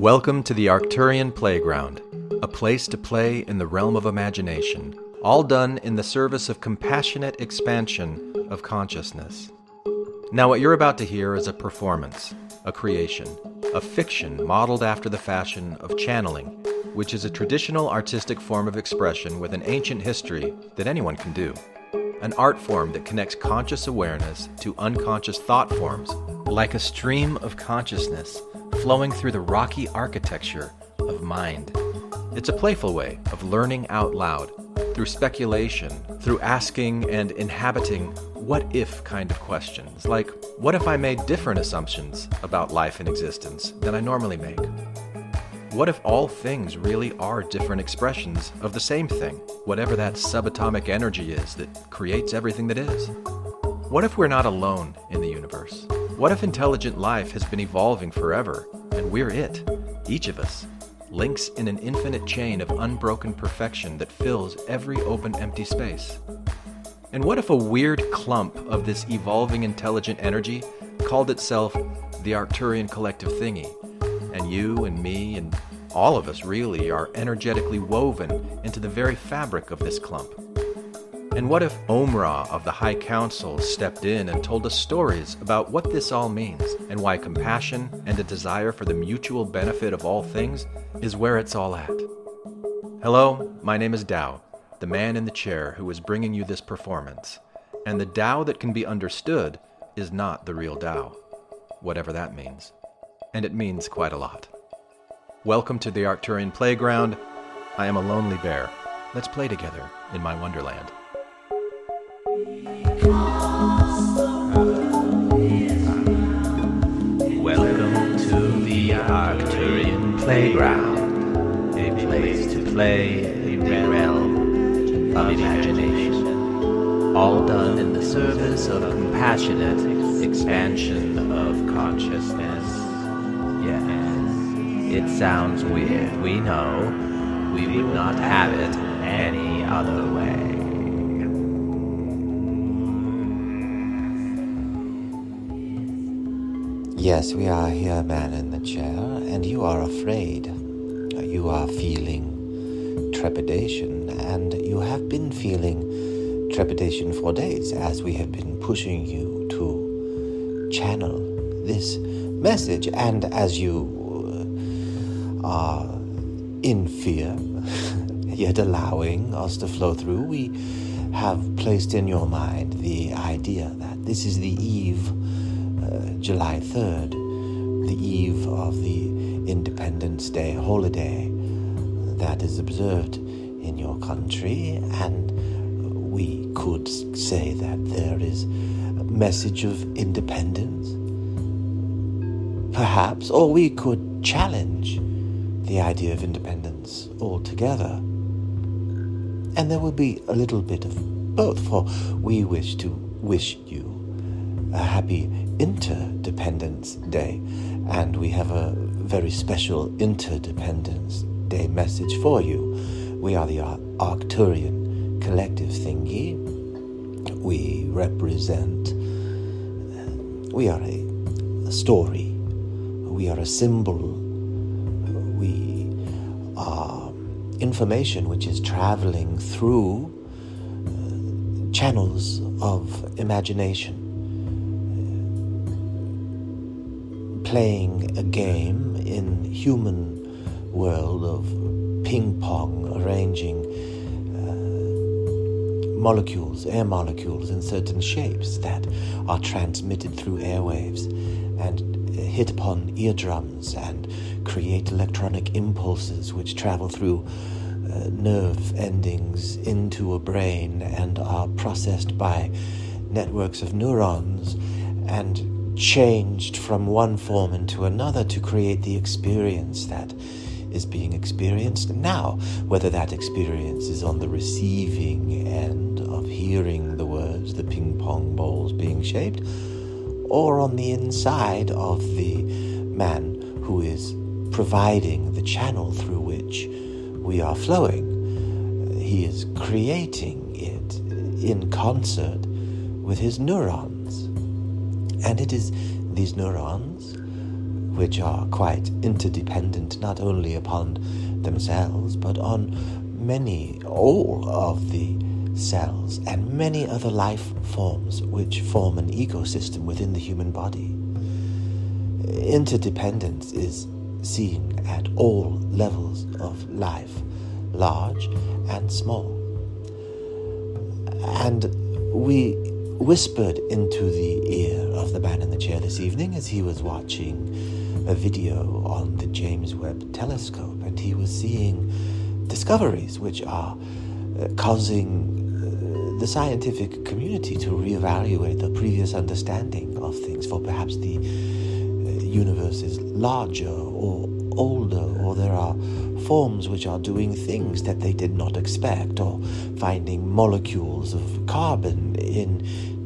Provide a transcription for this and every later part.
Welcome to the Arcturian Playground, a place to play in the realm of imagination, all done in the service of compassionate expansion of consciousness. Now, what you're about to hear is a performance, a creation, a fiction modeled after the fashion of channeling, which is a traditional artistic form of expression with an ancient history that anyone can do. An art form that connects conscious awareness to unconscious thought forms, like a stream of consciousness flowing through the rocky architecture of mind. It's a playful way of learning out loud, through speculation, through asking and inhabiting what if kind of questions, like what if I made different assumptions about life and existence than I normally make? What if all things really are different expressions of the same thing, whatever that subatomic energy is that creates everything that is? What if we're not alone in the universe? What if intelligent life has been evolving forever and we're it, each of us, links in an infinite chain of unbroken perfection that fills every open empty space? And what if a weird clump of this evolving intelligent energy called itself the Arcturian collective thingy? And you and me and all of us really are energetically woven into the very fabric of this clump. And what if Omra of the High Council stepped in and told us stories about what this all means and why compassion and a desire for the mutual benefit of all things is where it's all at? Hello, my name is Dao, the man in the chair who is bringing you this performance. And the Tao that can be understood is not the real Tao, whatever that means. And it means quite a lot. Welcome to the Arcturian Playground. I am a lonely bear. Let's play together in my wonderland. Arcturian Playground, a place to play in the realm of imagination, all done in the service of compassionate expansion of consciousness. Yes, it sounds weird, we know. We would not have it any other way. Yes, we are here, man in the chair, and you are afraid. You are feeling trepidation, and you have been feeling trepidation for days as we have been pushing you to channel this message. And as you uh, are in fear, yet allowing us to flow through, we have placed in your mind the idea that this is the eve uh, July 3rd, the eve of the Independence Day holiday that is observed in your country, and we could say that there is a message of independence, perhaps, or we could challenge the idea of independence altogether. And there will be a little bit of both, for we wish to wish you a happy Interdependence Day, and we have a very special Interdependence Day message for you. We are the Arcturian collective thingy. We represent, we are a, a story, we are a symbol, we are information which is traveling through uh, channels of imagination playing a game in human world of ping pong, arranging uh, molecules, air molecules in certain shapes that are transmitted through airwaves and hit upon eardrums and create electronic impulses which travel through uh, nerve endings into a brain and are processed by networks of neurons and changed from one form into another to create the experience that is being experienced now, whether that experience is on the receiving end of hearing the words, the ping pong balls being shaped, or on the inside of the man who is providing the channel through which we are flowing. He is creating it in concert with his neurons. And it is these neurons which are quite interdependent not only upon themselves but on many, all of the cells and many other life forms which form an ecosystem within the human body. Interdependence is seen at all levels of life, large and small. And we whispered into the ear of the man in the chair this evening as he was watching a video on the James Webb telescope, and he was seeing discoveries which are uh, causing uh, the scientific community to reevaluate the previous understanding of things, for perhaps the uh, universe is larger or older, or there are forms which are doing things that they did not expect, or finding molecules of carbon in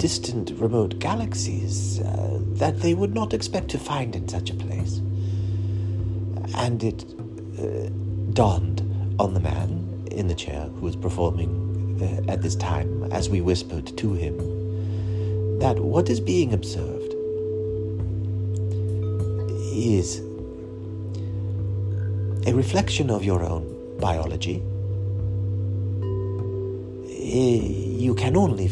distant, remote galaxies uh, that they would not expect to find in such a place. And it uh, dawned on the man in the chair who was performing uh, at this time, as we whispered to him, that what is being observed is a reflection of your own biology. You can only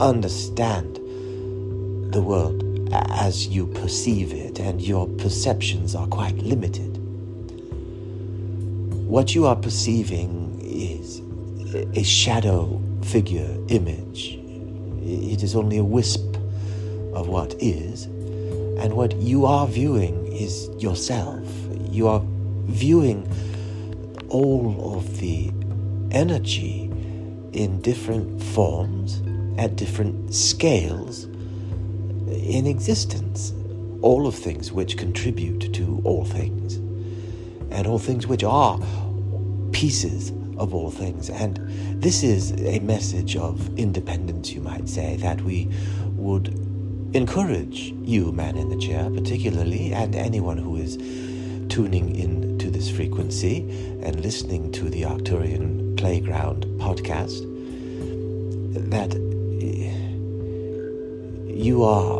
understand the world as you perceive it, and your perceptions are quite limited. What you are perceiving is a shadow figure image. It is only a wisp of what is, and what you are viewing is yourself. You are viewing all of the energy in different forms at different scales in existence. All of things which contribute to all things, and all things which are pieces of all things. And this is a message of independence, you might say, that we would encourage you, man in the chair, particularly, and anyone who is tuning in to this frequency and listening to the Arcturian Playground podcast, that you are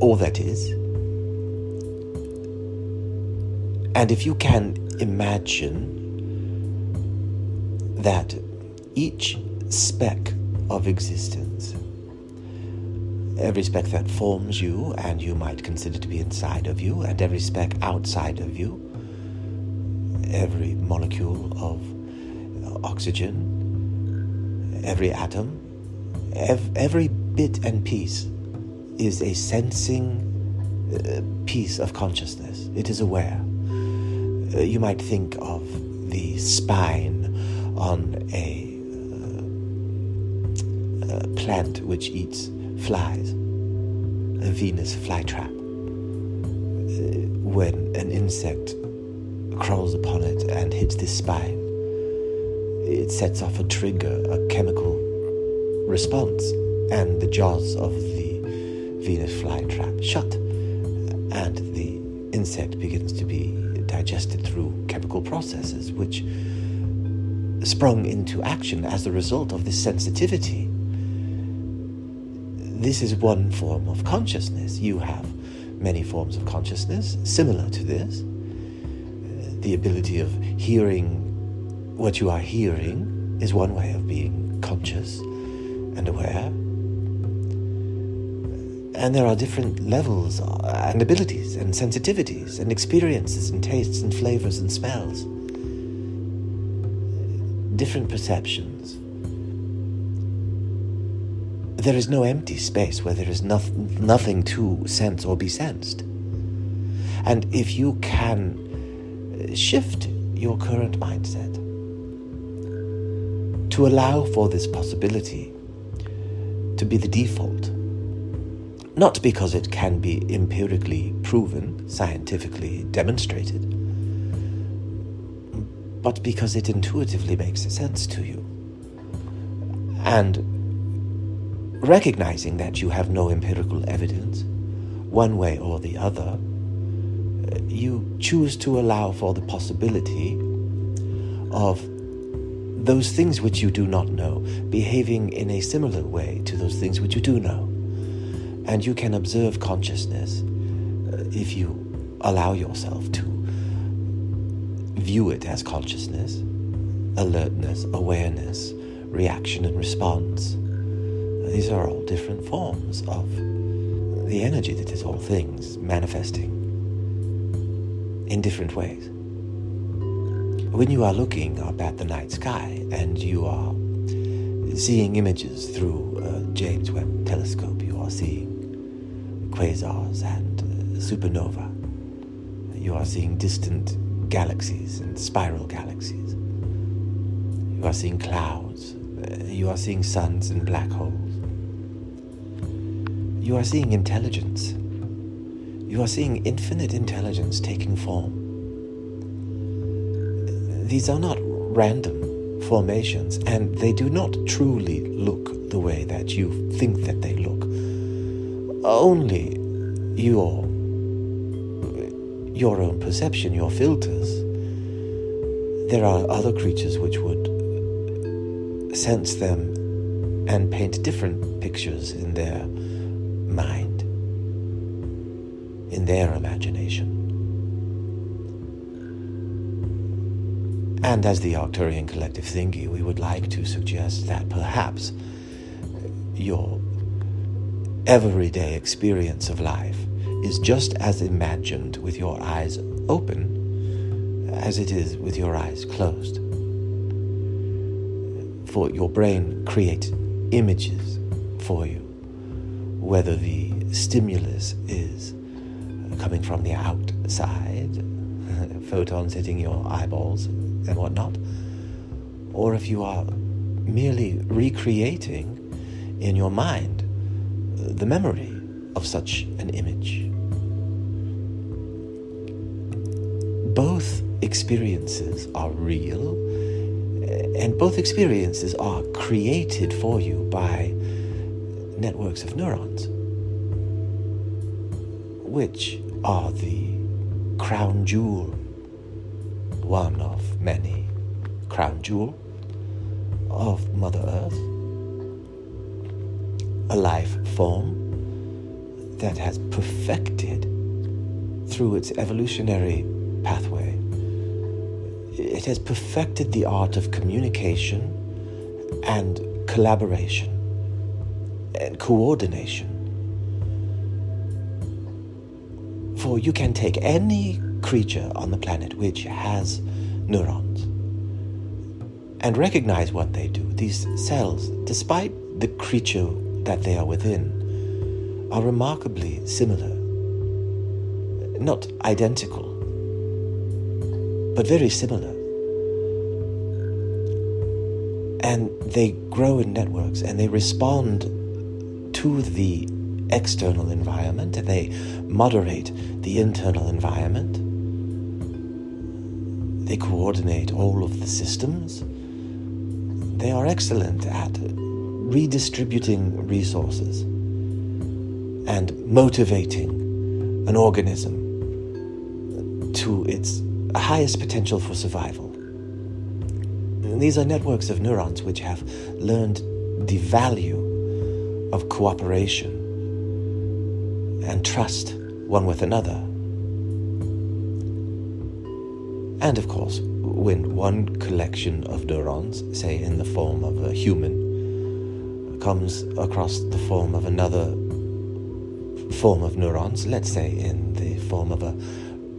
all that is. And if you can imagine that each speck of existence, every speck that forms you and you might consider to be inside of you, and every speck outside of you, every molecule of oxygen, every atom, every bit and piece is a sensing uh, piece of consciousness. It is aware. Uh, you might think of the spine on a uh, uh plant which eats flies, a Venus flytrap. When an insect crawls upon it and hits this spine, it sets off a trigger, a chemical response, and the jaws of the Venus flytrap shut, and the insect begins to be digested through chemical processes which sprung into action as a result of this sensitivity. This is one form of consciousness. You have many forms of consciousness similar to this. The ability of hearing what you are hearing is one way of being conscious and aware. And there are different levels and abilities and sensitivities and experiences and tastes and flavors and smells. Different perceptions. There is no empty space where there is nothing to sense or be sensed. And if you can uh, shift your current mindset to allow for this possibility, to be the default. Not because it can be empirically proven, scientifically demonstrated, but because it intuitively makes sense to you. And recognizing that you have no empirical evidence, one way or the other, you choose to allow for the possibility of those things which you do not know, behaving in a similar way to those things which you do know. And you can observe consciousness uh, if you allow yourself to view it as consciousness, alertness, awareness, reaction, and response. These are all different forms of the energy that is all things manifesting in different ways. When you are looking up at the night sky and you are seeing images through a James Webb telescope, you are seeing quasars and uh, supernova. You are seeing distant galaxies and spiral galaxies. You are seeing clouds. You are seeing suns and black holes. You are seeing intelligence. You are seeing infinite intelligence taking form. These are not random formations, and they do not truly look the way that you think that they look. Only your your own perception, your filters. There are other creatures which would sense them and paint different pictures in their mind, in their imagination. And as the Arcturian Collective Thingy, we would like to suggest that perhaps your everyday experience of life is just as imagined with your eyes open as it is with your eyes closed. For your brain creates images for you, whether the stimulus is coming from the outside, photons hitting your eyeballs and whatnot, or if you are merely recreating in your mind the memory of such an image. Both experiences are real, and both experiences are created for you by networks of neurons, which are the crown jewel, one of many crown jewel of Mother Earth, a life form that has perfected through its evolutionary pathway. It has perfected the art of communication and collaboration and coordination. For you can take any creature on the planet which has neurons and recognize what they do. These cells, despite the creature that they are within, are remarkably similar. Not identical, but very similar. And they grow in networks and they respond to the external environment and they moderate the internal environment. They coordinate all of the systems. They are excellent at redistributing resources and motivating an organism to its highest potential for survival. These are networks of neurons which have learned the value of cooperation and trust one with another. And of course, when one collection of neurons, say in the form of a human, comes across the form of another form of neurons, let's say in the form of a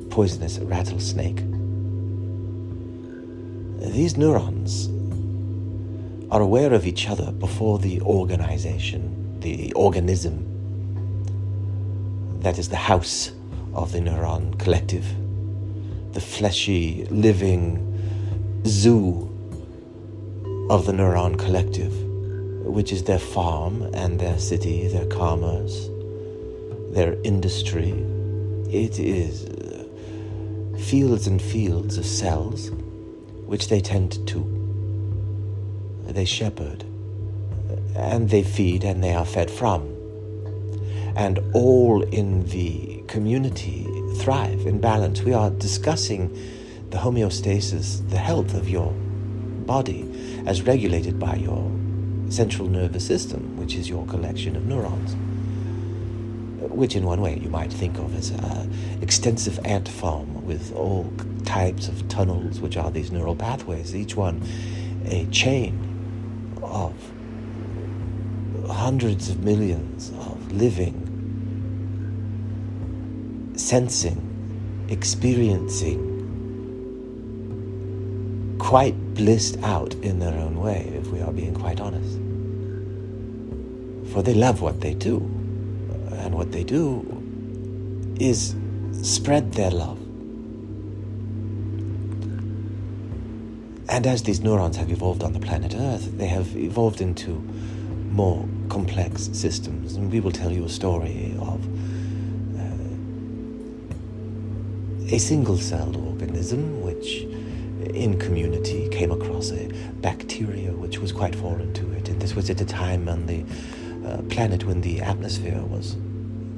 poisonous rattlesnake, these neurons are aware of each other before the organization, the organism that is the house of the neuron collective, the fleshy, living zoo of the neuron collective, which is their farm and their city, their commerce, their industry. It is uh, fields and fields of cells which they tend to. They shepherd and they feed and they are fed from. And all in the community thrive in balance. We are discussing the homeostasis, the health of your body as regulated by your central nervous system, which is your collection of neurons. which in one way you might think of as an extensive ant farm with all types of tunnels, which are these neural pathways, each one a chain of hundreds of millions of living, sensing, experiencing, quite blissed out in their own way, if we are being quite honest. For they love what they do, and what they do is spread their love. And as these neurons have evolved on the planet Earth, they have evolved into more complex systems. And we will tell you a story of a single celled organism which, in community, came across a bacteria which was quite foreign to it. And this was at a time on the uh, planet when the atmosphere was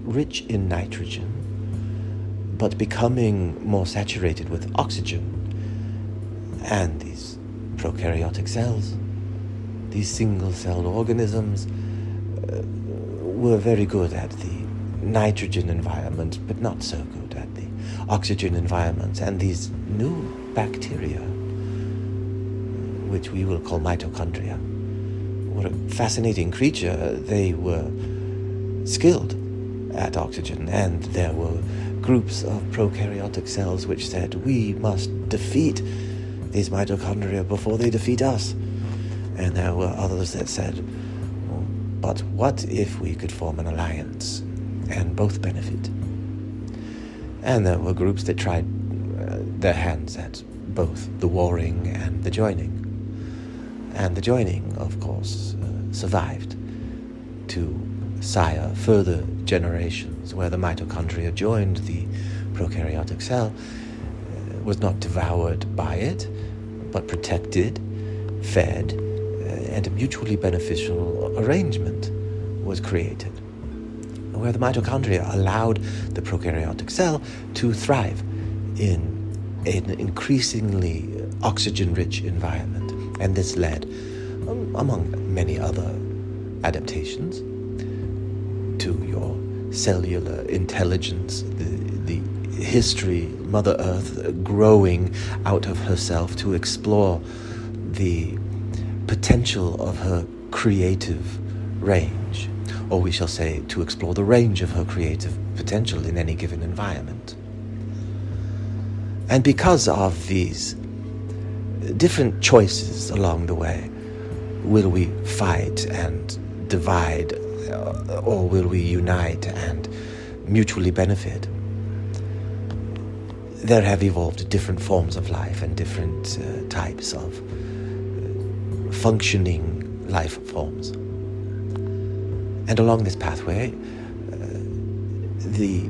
rich in nitrogen, but becoming more saturated with oxygen. And these prokaryotic cells, these single celled organisms, uh, were very good at the nitrogen environment, but not so good oxygen environment. And these new bacteria, which we will call mitochondria, were a fascinating creature. They were skilled at oxygen, and there were groups of prokaryotic cells which said, We must defeat these mitochondria before they defeat us. And there were others that said, But what if we could form an alliance and both benefit? And there were groups that tried uh, their hands at both the warring and the joining. And the joining, of course, uh, survived to sire further generations where the mitochondria joined the prokaryotic cell, uh, was not devoured by it, but protected, fed, uh, and a mutually beneficial arrangement was created where the mitochondria allowed the prokaryotic cell to thrive in an increasingly oxygen rich environment. And this led, um, among many other adaptations, to your cellular intelligence, the, the history, Mother Earth growing out of herself to explore the potential of her creative range, or we shall say to explore the range of her creative potential in any given environment. And because of these different choices along the way, will we fight and divide, or will we unite and mutually benefit? There have evolved different forms of life and different uh, types of uh, functioning life forms. And along this pathway, uh, the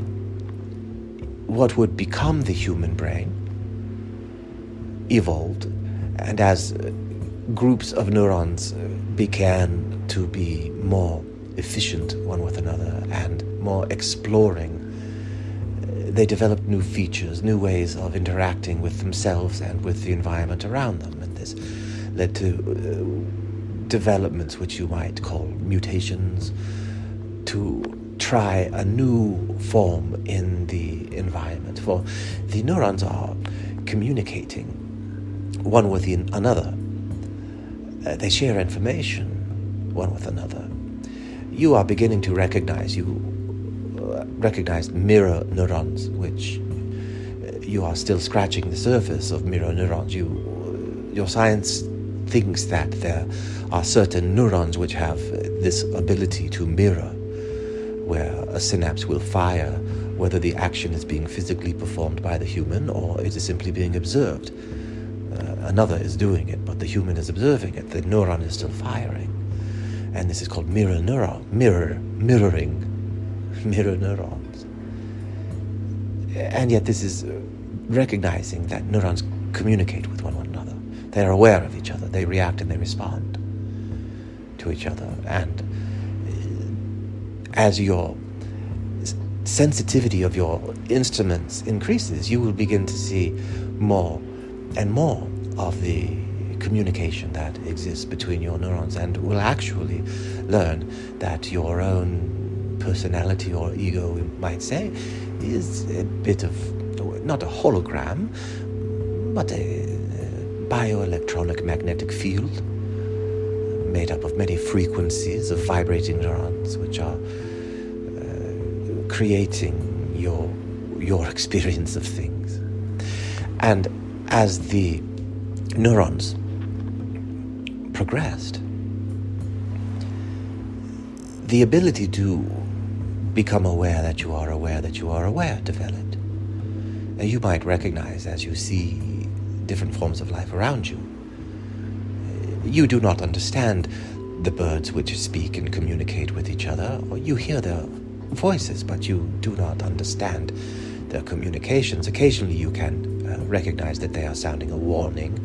what would become the human brain evolved, and as uh, groups of neurons uh, began to be more efficient one with another and more exploring, uh, they developed new features, new ways of interacting with themselves and with the environment around them, and this led to developments which you might call mutations to try a new form in the environment. For the neurons are communicating one with another, uh, they share information one with another. You are beginning to recognize you uh, recognize mirror neurons, which uh, you are still scratching the surface of mirror neurons. You, uh, your science thinks that there are certain neurons which have this ability to mirror, where a synapse will fire whether the action is being physically performed by the human or it is simply being observed. Uh, another is doing it, but the human is observing it. The neuron is still firing. And this is called mirror neuron, mirror, mirroring, mirror neurons. And yet, this is recognizing that neurons communicate with one another. They are aware of each other. They react and they respond to each other. And uh, as your sensitivity of your instruments increases, you will begin to see more and more of the communication that exists between your neurons and will actually learn that your own personality or ego, we might say, is a bit of not a hologram, but a bioelectronic magnetic field made up of many frequencies of vibrating neurons, which are uh, creating your your experience of things. And as the neurons progressed, the ability to become aware that you are aware that you are aware developed. And you might recognize as you see different forms of life around you. You do not understand the birds which speak and communicate with each other, you hear their voices, but you do not understand their communications. Occasionally, you can uh, recognize that they are sounding a warning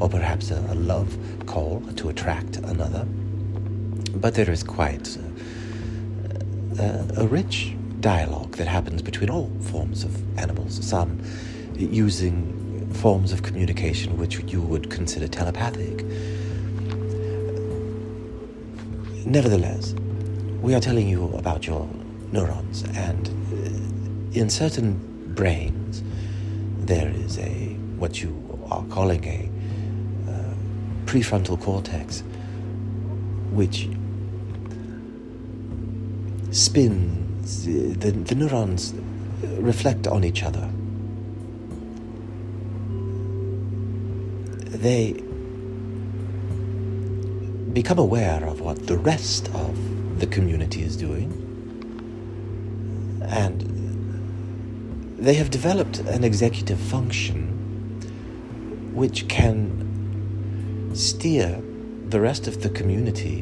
or perhaps a, a love call to attract another. But there is quite uh, a rich dialogue that happens between all forms of animals, some using forms of communication which you would consider telepathic. Nevertheless, we are telling you about your neurons, and uh, in certain brains, there is a what you are calling a uh, prefrontal cortex, which spins, the, the neurons reflect on each other. They become aware of what the rest of the community is doing, and they have developed an executive function which can steer the rest of the community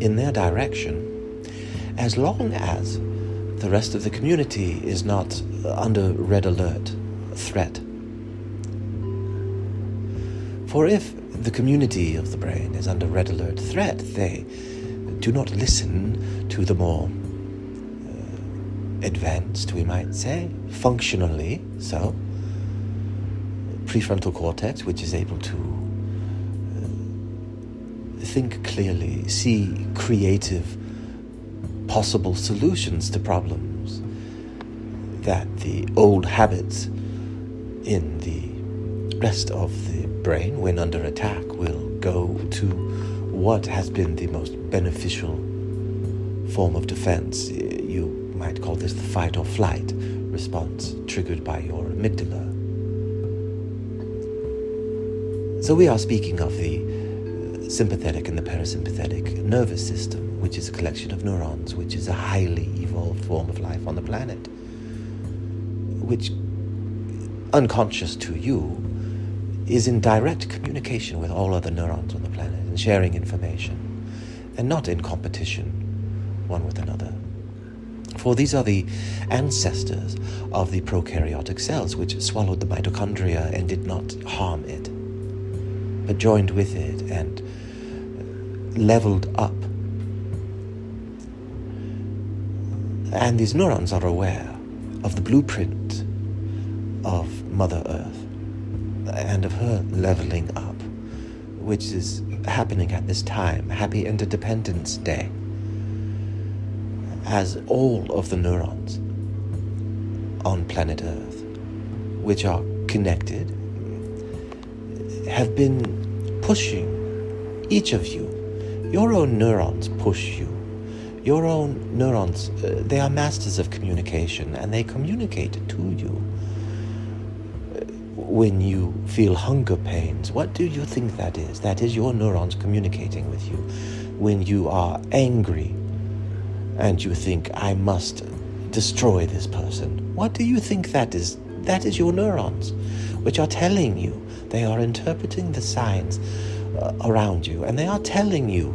in their direction as long as the rest of the community is not under red alert threat. For if the community of the brain is under red alert threat, they do not listen to the more uh, advanced, we might say, functionally so, prefrontal cortex, which is able to uh, think clearly, see creative possible solutions to problems that the old habits in the rest of the brain, when under attack, will go to what has been the most beneficial form of defense. You might call this the fight or flight response triggered by your amygdala. So, we are speaking of the sympathetic and the parasympathetic nervous system which is a collection of neurons, which is a highly evolved form of life on the planet, which, unconscious to you, is in direct communication with all other neurons on the planet and sharing information, and not in competition one with another. For these are the ancestors of the prokaryotic cells, which swallowed the mitochondria and did not harm it, but joined with it and uh, leveled up And these neurons are aware of the blueprint of Mother Earth her leveling up, which is happening at this time. Happy Interdependence Day. As all of the neurons on planet Earth, which are connected, have been pushing each of you. Your own neurons push you your own neurons, uh, they are masters of communication and they communicate to you. When you feel hunger pains, what do you think that is? That is your neurons communicating with you. When you are angry and you think, I must destroy this person, what do you think that is? That is your neurons, which are telling you, they are interpreting the signs uh, around you, and they are telling you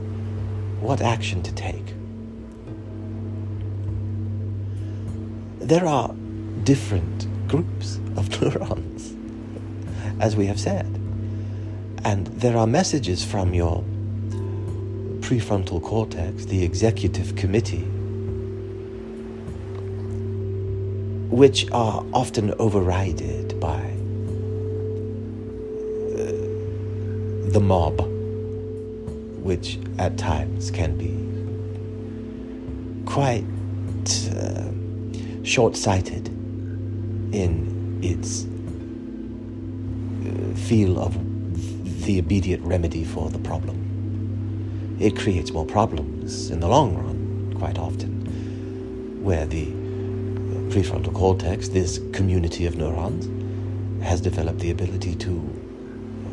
what action to take. there are different groups of neurons, as we have said. And there are messages from your prefrontal cortex, the executive committee, which are often overridden by uh, the mob, which at times can be quite short sighted in its uh, feel of the immediate remedy for the problem. It creates more problems in the long run, quite often, where the prefrontal cortex, this community of neurons, has developed the ability to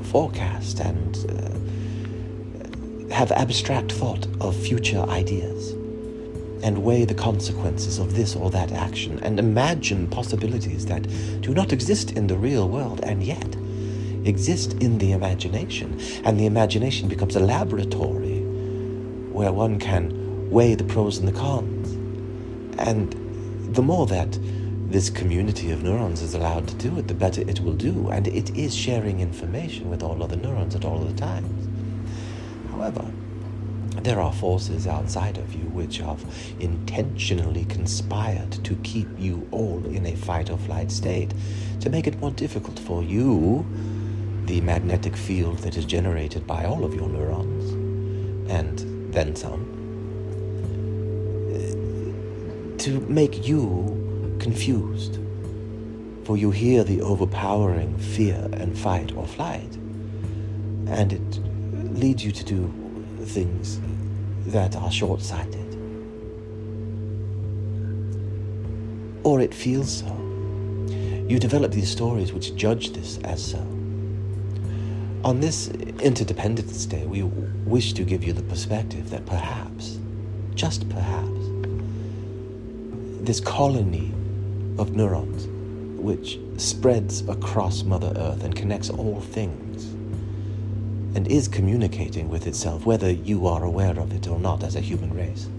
forecast and uh, have abstract thought of future ideas and weigh the consequences of this or that action and imagine possibilities that do not exist in the real world and yet exist in the imagination. And the imagination becomes a laboratory where one can weigh the pros and the cons. And the more that this community of neurons is allowed to do it, the better it will do. And it is sharing information with all other neurons at all the times. However, there are forces outside of you which have intentionally conspired to keep you all in a fight or flight state to make it more difficult for you, the magnetic field that is generated by all of your neurons, and then some, uh, to make you confused. For you hear the overpowering fear and fight or flight, and it leads you to do things that are short sighted. Or it feels so. You develop these stories which judge this as so. On this Interdependence Day, we wish to give you the perspective that perhaps, just perhaps, this colony of neurons which spreads across Mother Earth and connects all things and is communicating with itself, whether you are aware of it or not as a human race.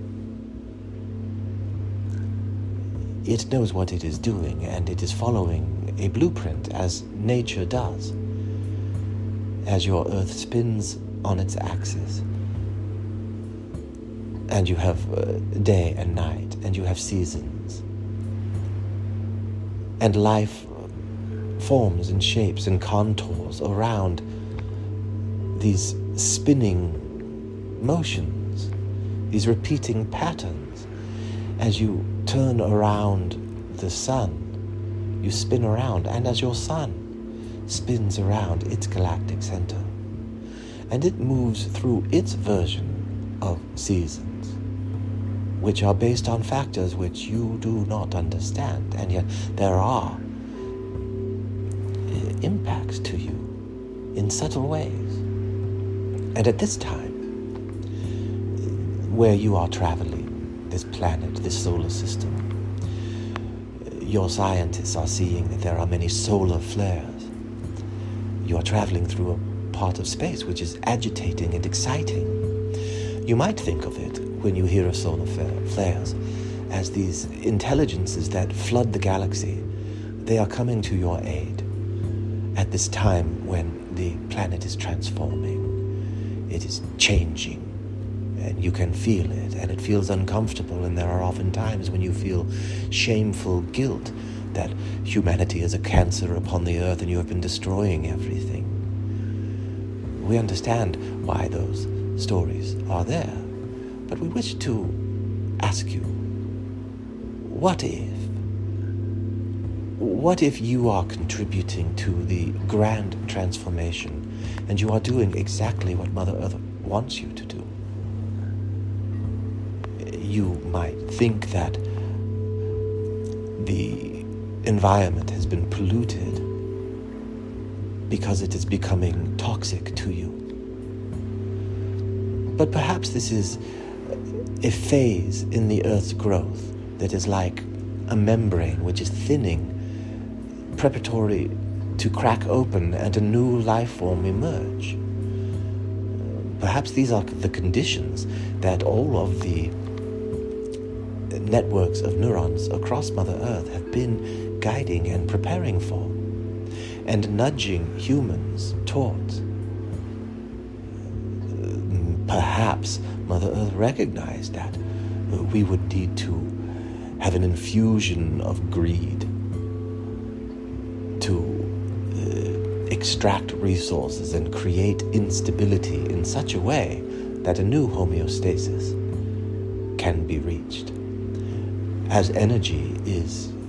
It knows what it is doing and it is following a blueprint as nature does. As your Earth spins on its axis, and you have uh, day and night, and you have seasons, and life forms and shapes and contours around these spinning motions, these repeating patterns. As you turn around the sun, you spin around, and as your sun spins around its galactic center, and it moves through its version of seasons, which are based on factors which you do not understand, and yet there are eh, impacts to you in subtle ways. And at this time, where you are traveling, this planet, this solar system, eh, your scientists are seeing that there are many solar flares. You are traveling through a part of space which is agitating and exciting. You might think of it, when you hear of solar flares, as these intelligences that flood the galaxy. They are coming to your aid at this time when the planet is transforming. It is changing, and you can feel it, and it feels uncomfortable. And there are often times when you feel shameful guilt that humanity is a cancer upon the earth and you have been destroying everything. We understand why those stories are there, but we wish to ask you what if? What if you are contributing to the grand transformation and you are doing exactly what Mother Earth wants you to do. You might think that the environment has been polluted because it is becoming toxic to you. But perhaps this is a phase in the Earth's growth that is like a membrane which is thinning, preparatory to crack open and a new life form emerge. Perhaps these are the conditions that all of the networks of neurons across Mother Earth have been guiding and preparing for, and nudging humans taught. Perhaps Mother Earth recognized that we would need to have an infusion of greed to extract resources and create instability in such a way that a new homeostasis can be reached. as energy is uh,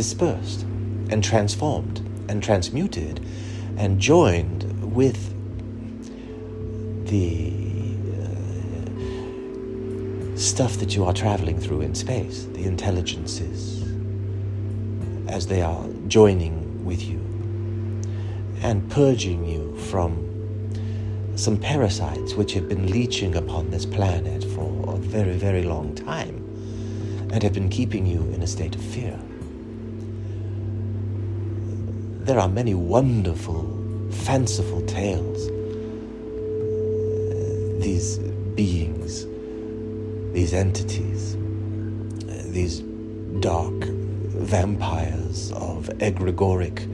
dispersed and transformed and transmuted and joined with the uh, stuff that you are traveling through in space, the intelligences, as they are joining with you and purging you from some parasites which have been leeching upon this planet for a very, very long time and have been keeping you in a state of fear. There are many wonderful, fanciful tales. These beings, these entities, these dark vampires of egregoric,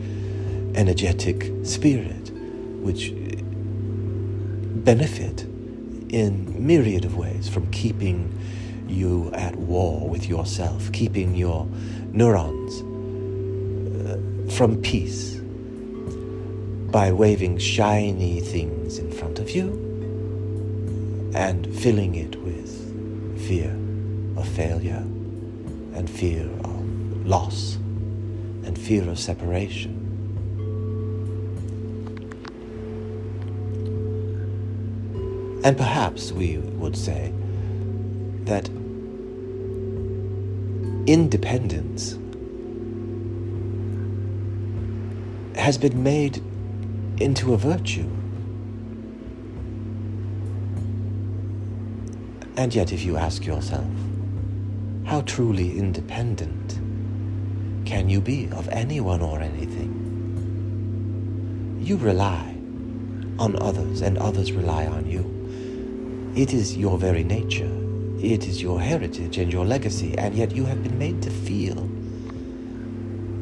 energetic spirit, which benefit in myriad of ways from keeping you at war with yourself, keeping your neurons from peace by waving shiny things in front of you and filling it with fear of failure and fear of loss and fear of separation. And perhaps we would say that independence has been made into a virtue. And yet, if you ask yourself, how truly independent can you be of anyone or anything? You rely on others, and others rely on you. It is your very nature, it is your heritage and your legacy, and yet you have been made to feel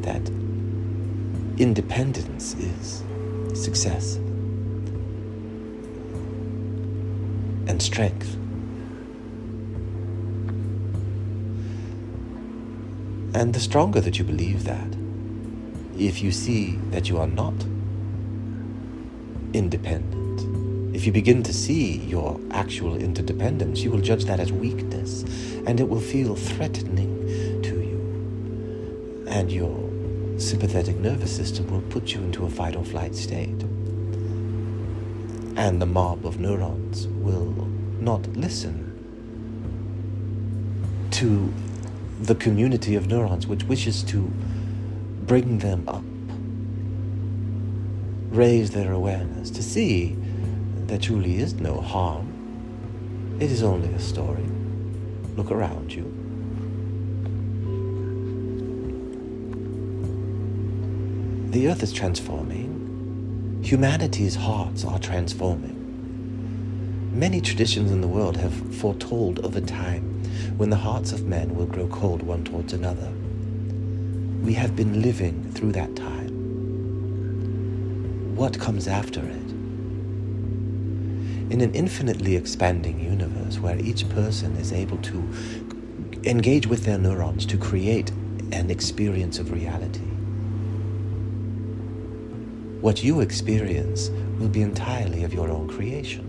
that independence is success and strength. And the stronger that you believe that, if you see that you are not independent, if you begin to see your actual interdependence, you will judge that as weakness and it will feel threatening to you. And your sympathetic nervous system will put you into a fight or flight state. And the mob of neurons will not listen to the community of neurons which wishes to bring them up, raise their awareness, to see there truly is no harm. It is only a story. Look around you. The earth is transforming. Humanity's hearts are transforming. Many traditions in the world have foretold of a time when the hearts of men will grow cold one towards another. We have been living through that time. What comes after it? in an infinitely expanding universe where each person is able to engage with their neurons to create an experience of reality. What you experience will be entirely of your own creation.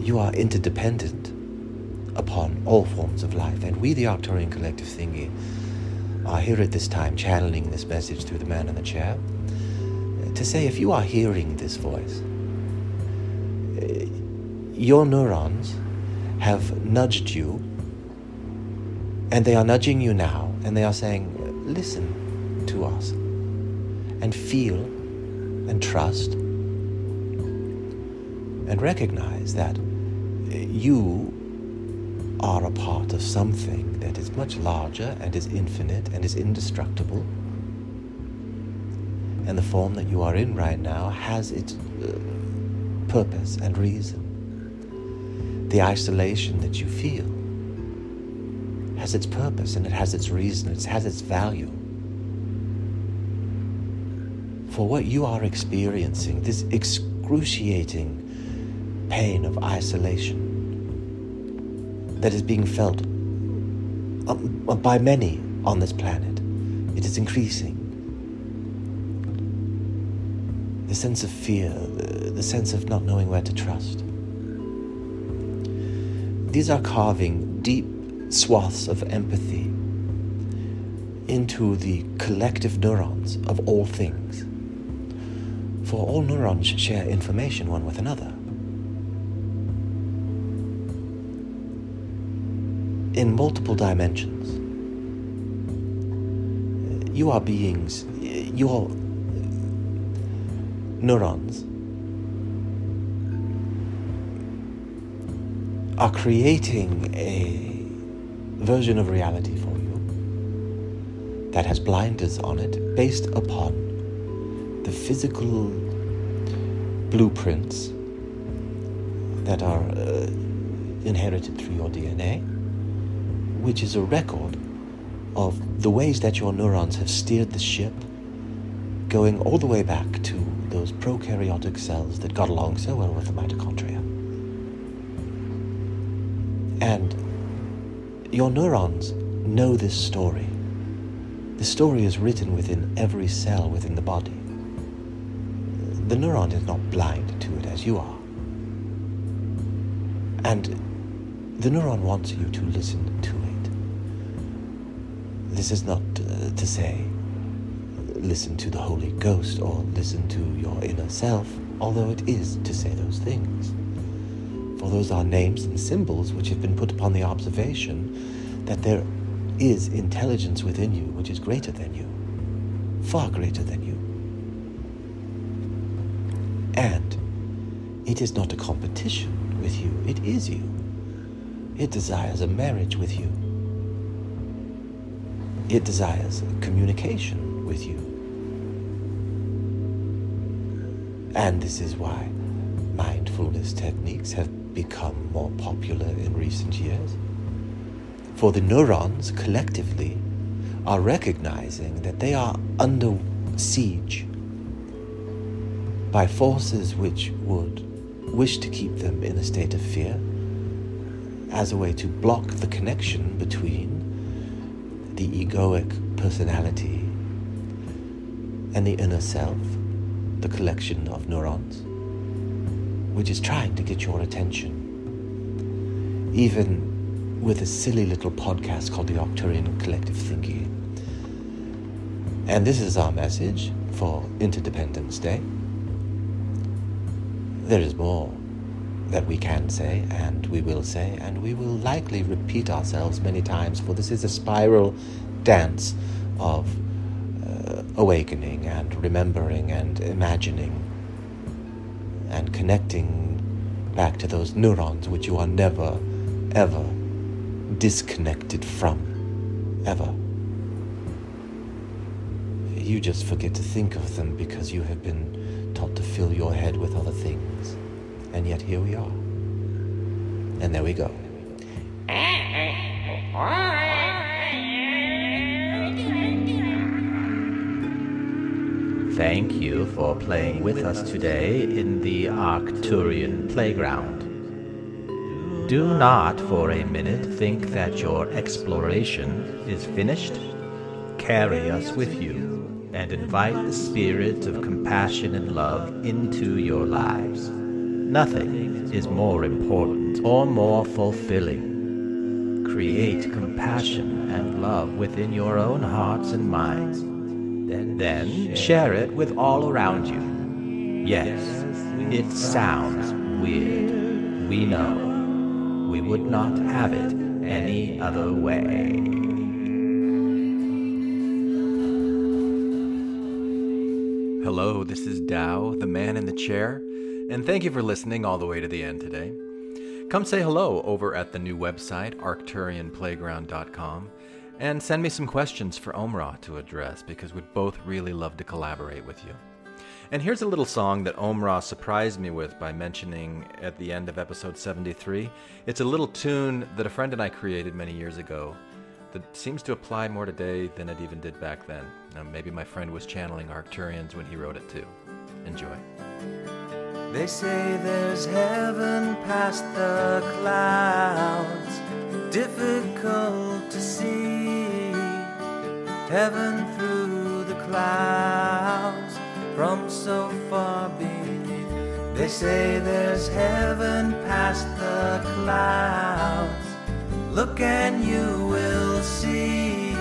You are interdependent upon all forms of life, and we, the Arcturian Collective Thingy, are here at this time channeling this message through the man in the chair to say if you are hearing this voice, your neurons have nudged you, and they are nudging you now, and they are saying, listen to us, and feel, and trust, and recognize that you are a part of something that is much larger and is infinite and is indestructible and the form that you are in right now has its uh, purpose and reason. The isolation that you feel has its purpose and it has its reason, it has its value. For what you are experiencing, this excruciating pain of isolation that is being felt um, by many on this planet, it is increasing the sense of fear, the sense of not knowing where to trust. these are carving deep swaths of empathy into the collective neurons of all things. For all neurons share information one with another. In multiple dimensions, you are beings, your neurons are creating a version of reality for you that has blinders on it based upon the physical blueprints that are uh, inherited through your DNA, which is a record of the ways that your neurons have steered the ship, going all the way back to those prokaryotic cells that got along so well with the mitochondria. And your neurons know this story. The story is written within every cell within the body. The neuron is not blind to it as you are. And the neuron wants you to listen to it. This is not uh, to say listen to the Holy Ghost or listen to your inner self, although it is to say those things for those are names and symbols which have been put upon the observation that there is intelligence within you which is greater than you, far greater than you. And it is not a competition with you, it is you. It desires a marriage with you. It desires communication with you. And this is why mindfulness techniques have become more popular in recent years. For the neurons collectively are recognizing that they are under siege by forces which would wish to keep them in a state of fear as a way to block the connection between the egoic personality and the inner self, the collection of neurons which is trying to get your attention. Even with a silly little podcast called the Arcturian Collective Thinking. And this is our message for Interdependence Day. There is more that we can say and we will say, and we will likely repeat ourselves many times, for this is a spiral dance of uh, awakening and remembering and imagining and connecting back to those neurons which you are never, ever disconnected from. Ever. You just forget to think of them because you have been taught to fill your head with other things. And yet here we are. And there we go. Thank you for playing with us today in the Arcturian playground. Do not for a minute think that your exploration is finished. Carry us with you and invite the spirit of compassion and love into your lives. Nothing is more important or more fulfilling. Create compassion and love within your own hearts and minds then share it with all around you. Yes, it sounds weird. We know. We would not have it any other way. Hello, this is Tao, the man in the chair, and thank you for listening all the way to the end today. Come say hello over at the new website, arcturianplayground.com and send me some questions for Omra to address because we'd both really love to collaborate with you. And here's a little song that Omra surprised me with by mentioning at the end of episode 73. It's a little tune that a friend and I created many years ago that seems to apply more today than it even did back then. Now, maybe my friend was channeling Arcturians when he wrote it too. Enjoy. They say there's heaven past the clouds, difficult heaven through the clouds from so far beneath. They say there's heaven past the clouds. Look and you will see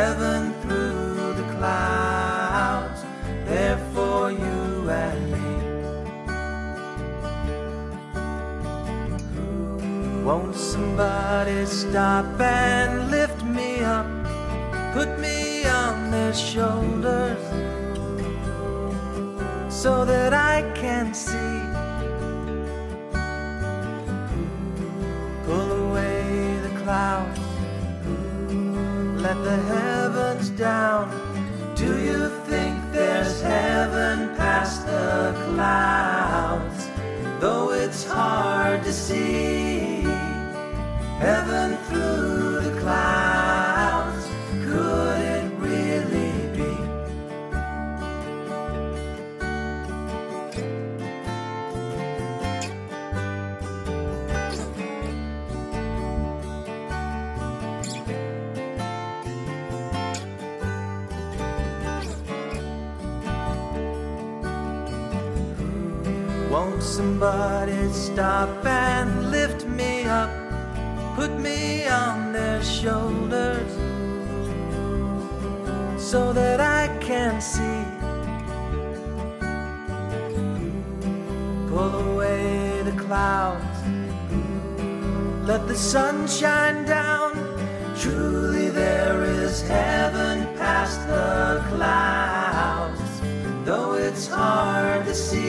heaven through the clouds, there for you and me. Won't somebody stop and up, put me on their shoulders? so that I can see. Pull away the clouds, let the heavens down. Do you think there's heaven past the clouds? Though it's hard to see, heaven Won't somebody stop and lift me up? Put me on their shoulders so that I can see. Pull away the clouds, let the sun shine down. Truly, there is heaven past the clouds, though it's hard to see.